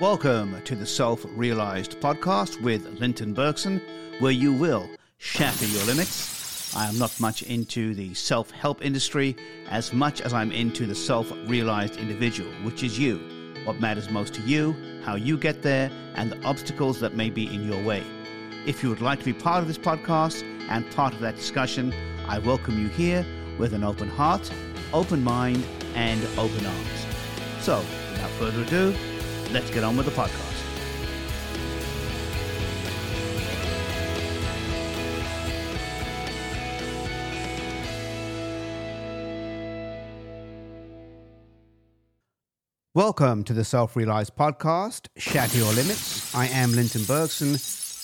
Welcome to the Self Realized podcast with Linton Bergsen, where you will shatter your limits. I am not much into the self help industry as much as I'm into the self realized individual, which is you. What matters most to you, how you get there, and the obstacles that may be in your way. If you would like to be part of this podcast and part of that discussion, I welcome you here with an open heart, open mind, and open arms. So, without further ado, let's get on with the podcast. Welcome to the Self Realized Podcast, Shatter Your Limits. I am Linton Bergsen,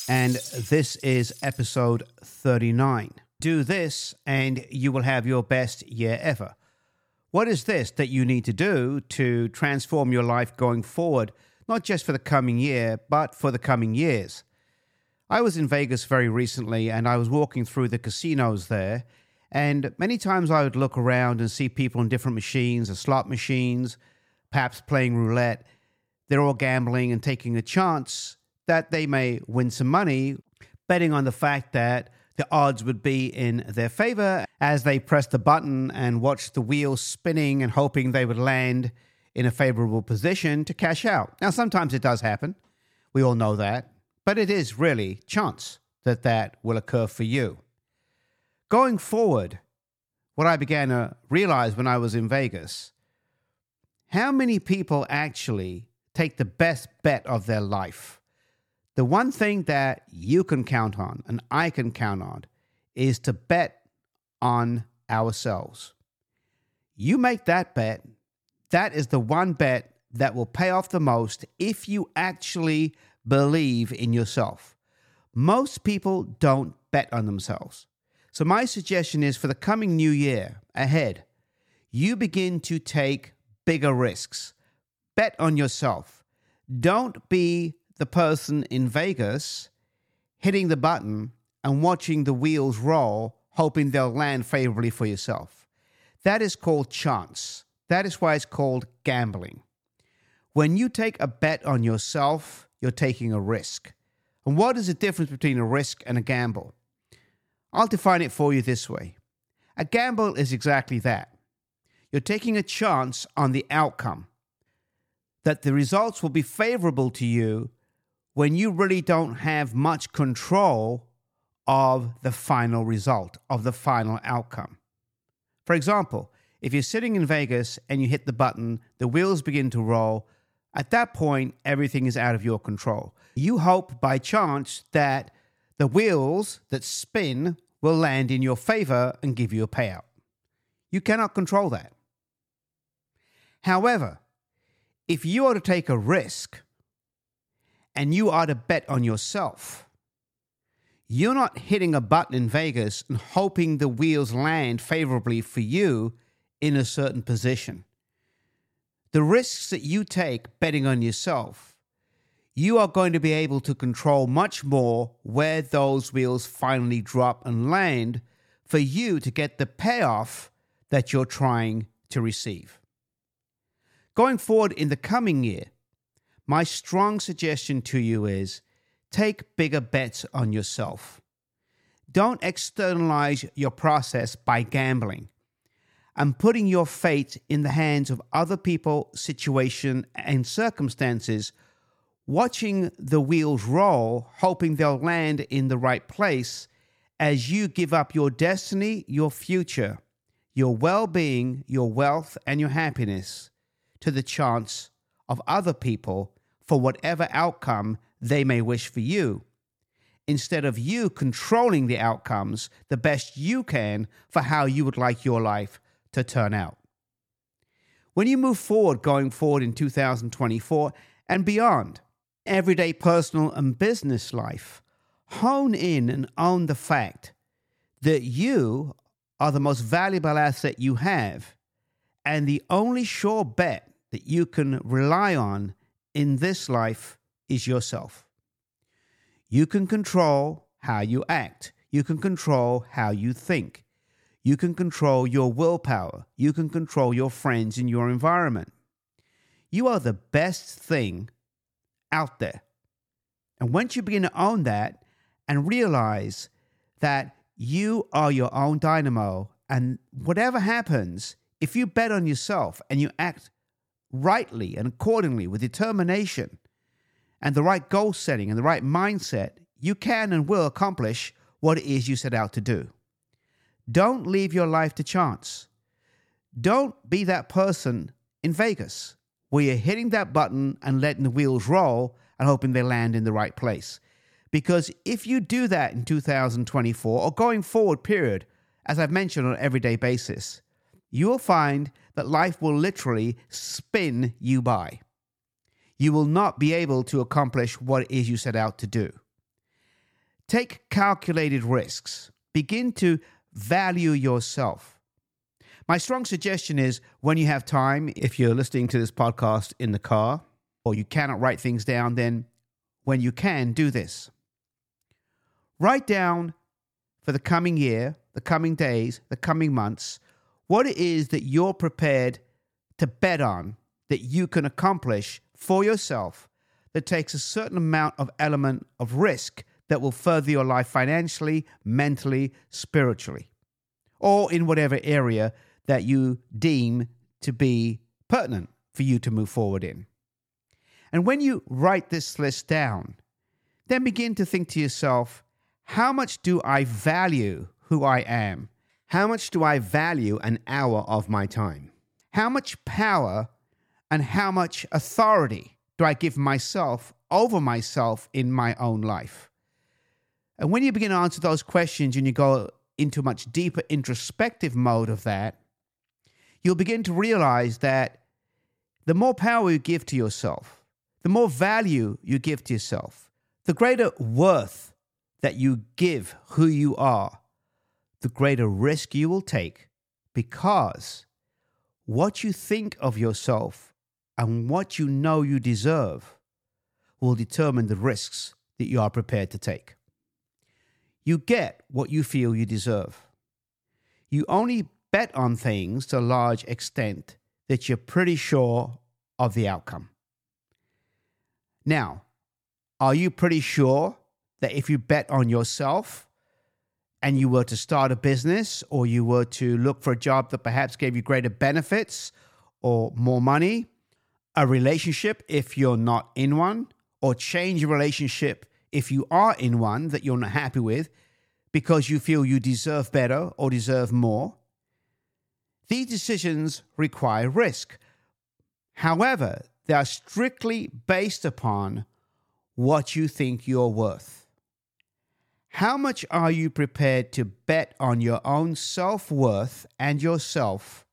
and this is episode 39. Do this, and you will have your best year ever. What is this that you need to do to transform your life going forward, not just for the coming year, but for the coming years? I was in Vegas very recently and I was walking through the casinos there. And many times I would look around and see people in different machines, the slot machines, perhaps playing roulette. They're all gambling and taking a chance that they may win some money, betting on the fact that the odds would be in their favor as they pressed the button and watched the wheels spinning and hoping they would land in a favorable position to cash out. Now, sometimes it does happen. We all know that. But it is really chance that that will occur for you. Going forward, what I began to realize when I was in Vegas how many people actually take the best bet of their life? The one thing that you can count on and I can count on is to bet on ourselves. You make that bet, that is the one bet that will pay off the most if you actually believe in yourself. Most people don't bet on themselves. So, my suggestion is for the coming new year ahead, you begin to take bigger risks. Bet on yourself. Don't be the person in Vegas hitting the button and watching the wheels roll, hoping they'll land favorably for yourself. That is called chance. That is why it's called gambling. When you take a bet on yourself, you're taking a risk. And what is the difference between a risk and a gamble? I'll define it for you this way a gamble is exactly that. You're taking a chance on the outcome, that the results will be favorable to you when you really don't have much control of the final result, of the final outcome. For example, if you're sitting in Vegas and you hit the button, the wheels begin to roll. At that point, everything is out of your control. You hope by chance that the wheels that spin will land in your favor and give you a payout. You cannot control that. However, if you are to take a risk and you are to bet on yourself. You're not hitting a button in Vegas and hoping the wheels land favorably for you in a certain position. The risks that you take betting on yourself, you are going to be able to control much more where those wheels finally drop and land for you to get the payoff that you're trying to receive. Going forward in the coming year, my strong suggestion to you is take bigger bets on yourself. Don't externalize your process by gambling and putting your fate in the hands of other people, situation, and circumstances, watching the wheels roll, hoping they'll land in the right place as you give up your destiny, your future, your well being, your wealth, and your happiness to the chance of other people for whatever outcome they may wish for you, instead of you controlling the outcomes the best you can for how you would like your life to turn out. When you move forward, going forward in 2024 and beyond, everyday personal and business life, hone in and own the fact that you are the most valuable asset you have and the only sure bet that you can rely on in this life is yourself. You can control how you act. You can control how you think. You can control your willpower. You can control your friends and your environment. You are the best thing out there. And once you begin to own that and realize that you are your own dynamo, and whatever happens, if you bet on yourself and you act rightly and accordingly with determination and the right goal setting and the right mindset, you can and will accomplish what it is you set out to do. Don't leave your life to chance. Don't be that person in Vegas where you're hitting that button and letting the wheels roll and hoping they land in the right place. Because if you do that in 2024 or going forward, period, as I've mentioned on an everyday basis, you will find that life will literally spin you by. You will not be able to accomplish what it is you set out to do. Take calculated risks. Begin to value yourself. My strong suggestion is when you have time, if you're listening to this podcast in the car or you cannot write things down, then when you can, do this. Write down for the coming year, the coming days, the coming months, what it is that you're prepared to bet on that you can accomplish for yourself that takes a certain amount of element of risk that will further your life financially, mentally, spiritually, or in whatever area that you deem to be pertinent for you to move forward in. And when you write this list down, then begin to think to yourself, how much do I value who I am? How much do I value an hour of my time? How much power and how much authority do I give myself over myself in my own life? And when you begin to answer those questions and you go into a much deeper introspective mode of that, you'll begin to realize that the more power you give to yourself, the more value you give to yourself, the greater worth that you give who you are, the greater risk you will take because what you think of yourself and what you know you deserve will determine the risks that you are prepared to take. You get what you feel you deserve. You only bet on things to a large extent that you're pretty sure of the outcome. Now, are you pretty sure that if you bet on yourself and you were to start a business or you were to look for a job that perhaps gave you greater benefits or more money, a relationship if you're not in one, or change a relationship if you are in one that you're not happy with because you feel you deserve better or deserve more. These decisions require risk. However, they are strictly based upon what you think you're worth. How much are you prepared to bet on your own self worth and yourself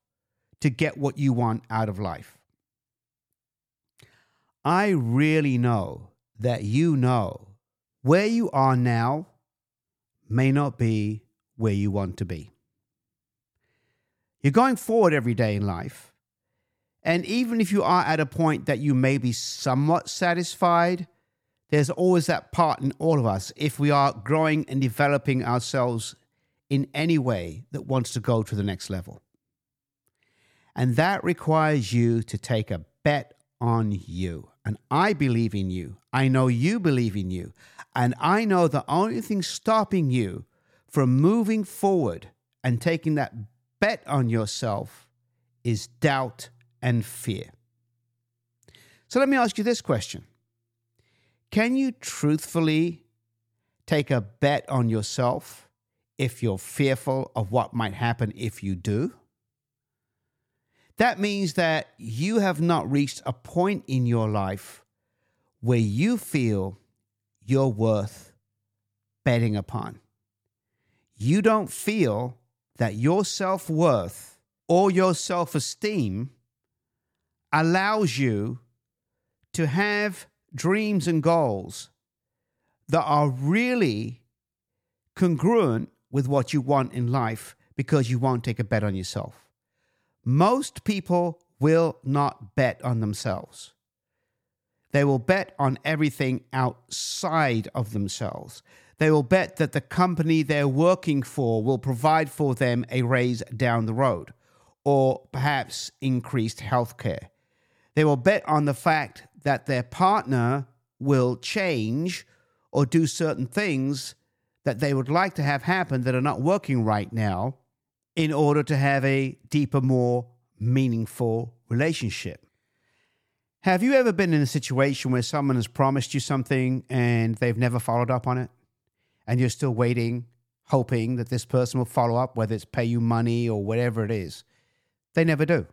to get what you want out of life? I really know that you know where you are now may not be where you want to be. You're going forward every day in life. And even if you are at a point that you may be somewhat satisfied, there's always that part in all of us, if we are growing and developing ourselves in any way that wants to go to the next level. And that requires you to take a bet on you. And I believe in you. I know you believe in you. And I know the only thing stopping you from moving forward and taking that bet on yourself is doubt and fear. So let me ask you this question Can you truthfully take a bet on yourself if you're fearful of what might happen if you do? That means that you have not reached a point in your life where you feel you're worth betting upon. You don't feel that your self worth or your self esteem allows you to have dreams and goals that are really congruent with what you want in life because you won't take a bet on yourself. Most people will not bet on themselves. They will bet on everything outside of themselves. They will bet that the company they're working for will provide for them a raise down the road or perhaps increased health care. They will bet on the fact that their partner will change or do certain things that they would like to have happen that are not working right now in order to have a deeper, more meaningful relationship. Have you ever been in a situation where someone has promised you something and they've never followed up on it? And you're still waiting, hoping that this person will follow up, whether it's pay you money or whatever it is. They never do.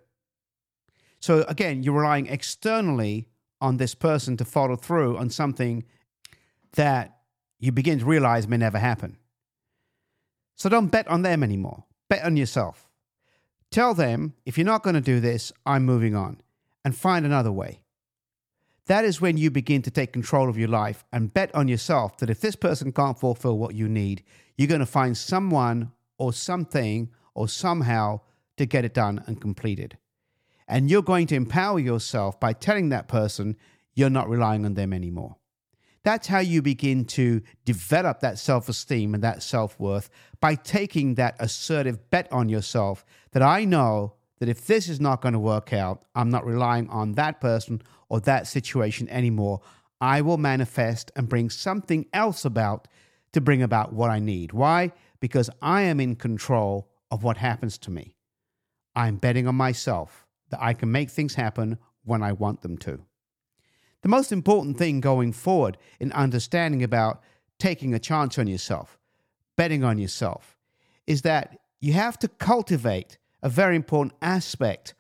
So again, you're relying externally on this person to follow through on something that you begin to realize may never happen. So don't bet on them anymore. Bet on yourself. Tell them, if you're not going to do this, I'm moving on, and find another way. That is when you begin to take control of your life and bet on yourself that if this person can't fulfill what you need, you're going to find someone or something or somehow to get it done and completed. And you're going to empower yourself by telling that person you're not relying on them anymore. That's how you begin to develop that self esteem and that self worth by taking that assertive bet on yourself that I know that if this is not going to work out, I'm not relying on that person or that situation anymore. I will manifest and bring something else about to bring about what I need. Why? Because I am in control of what happens to me. I'm betting on myself that I can make things happen when I want them to. The most important thing going forward in understanding about taking a chance on yourself, betting on yourself, is that you have to cultivate a very important aspect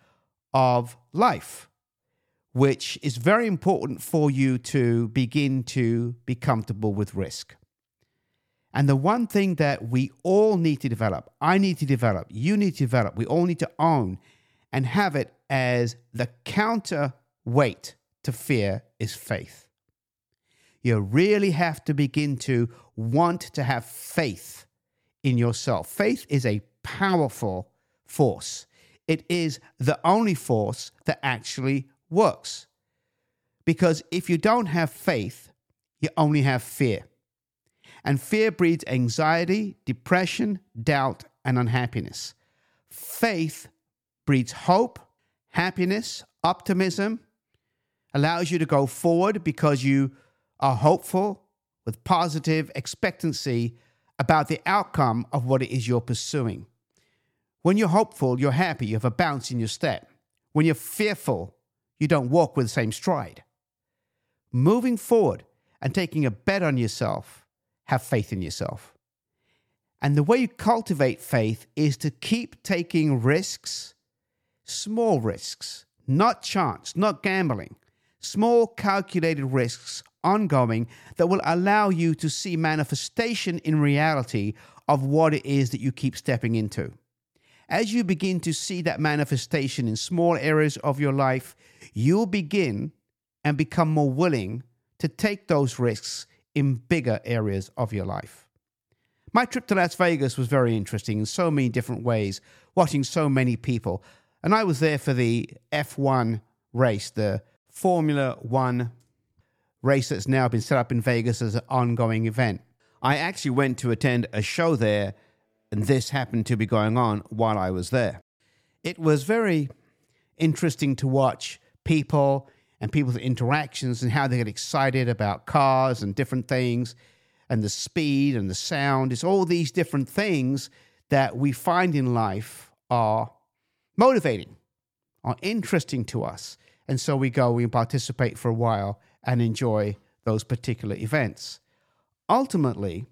of life, which is very important for you to begin to be comfortable with risk. And the one thing that we all need to develop, I need to develop, you need to develop, we all need to own and have it as the counterweight to fear is faith. You really have to begin to want to have faith in yourself. Faith is a powerful force, it is the only force that actually works. Because if you don't have faith, you only have fear. And fear breeds anxiety, depression, doubt, and unhappiness. Faith breeds hope, happiness, optimism, allows you to go forward because you are hopeful with positive expectancy about the outcome of what it is you're pursuing. When you're hopeful, you're happy, you have a bounce in your step. When you're fearful, you don't walk with the same stride. Moving forward and taking a bet on yourself, have faith in yourself. And the way you cultivate faith is to keep taking risks, small risks, not chance, not gambling, small calculated risks ongoing that will allow you to see manifestation in reality of what it is that you keep stepping into. As you begin to see that manifestation in small areas of your life, you'll begin and become more willing to take those risks in bigger areas of your life. My trip to Las Vegas was very interesting in so many different ways, watching so many people. And I was there for the F1 race, the Formula One race that's now been set up in Vegas as an ongoing event. I actually went to attend a show there, and this happened to be going on while I was there. It was very interesting to watch people and people's interactions and how they get excited about cars and different things and the speed and the sound. It's all these different things that we find in life are motivating, are interesting to us. And so we go, we participate for a while and enjoy those particular events. Ultimately,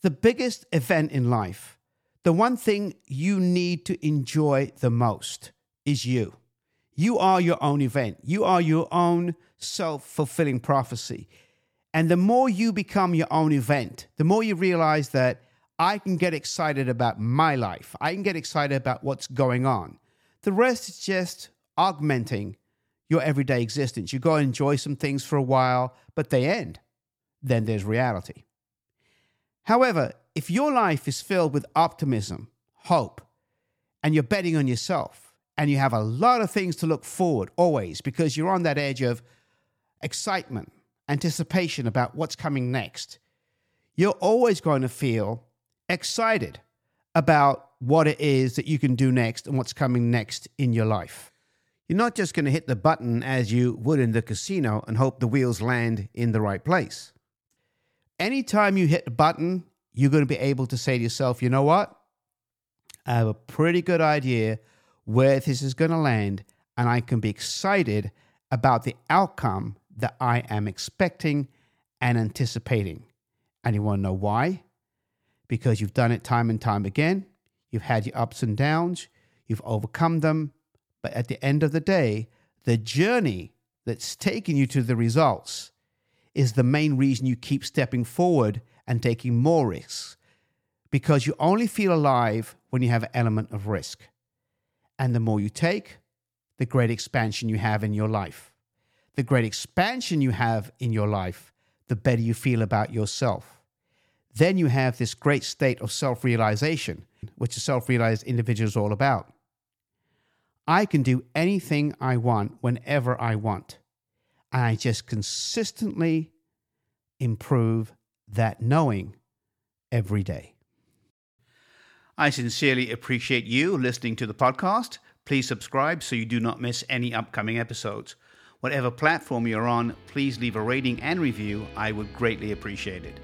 the biggest event in life, the one thing you need to enjoy the most is you. You are your own event. You are your own self fulfilling prophecy. And the more you become your own event, the more you realize that I can get excited about my life. I can get excited about what's going on. The rest is just augmenting your everyday existence. You go and enjoy some things for a while, but they end. Then there's reality. However, if your life is filled with optimism, hope, and you're betting on yourself, and you have a lot of things to look forward always because you're on that edge of excitement, anticipation about what's coming next, you're always going to feel excited about what it is that you can do next and what's coming next in your life You're not just going to hit the button as you would in the casino and hope the wheels land in the right place. Anytime you hit the button, you're going to be able to say to yourself, you know what? I have a pretty good idea where this is going to land, and I can be excited about the outcome that I am expecting and anticipating. And you want to know why? Because you've done it time and time again. You've had your ups and downs, you've overcome them. But at the end of the day, the journey that's taken you to the results is the main reason you keep stepping forward and taking more risks. Because you only feel alive when you have an element of risk. And the more you take, the great expansion you have in your life. The great expansion you have in your life, the better you feel about yourself. Then you have this great state of self realization, which a self realized individual is all about. I can do anything I want whenever I want. And I just consistently improve that knowing every day. I sincerely appreciate you listening to the podcast. Please subscribe so you do not miss any upcoming episodes. Whatever platform you're on, please leave a rating and review. I would greatly appreciate it.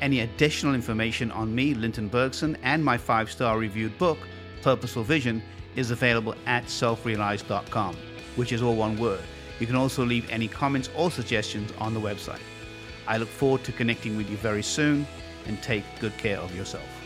Any additional information on me, Linton Bergsen, and my five star reviewed book, Purposeful Vision, is available at selfrealized.com, which is all one word. You can also leave any comments or suggestions on the website. I look forward to connecting with you very soon and take good care of yourself.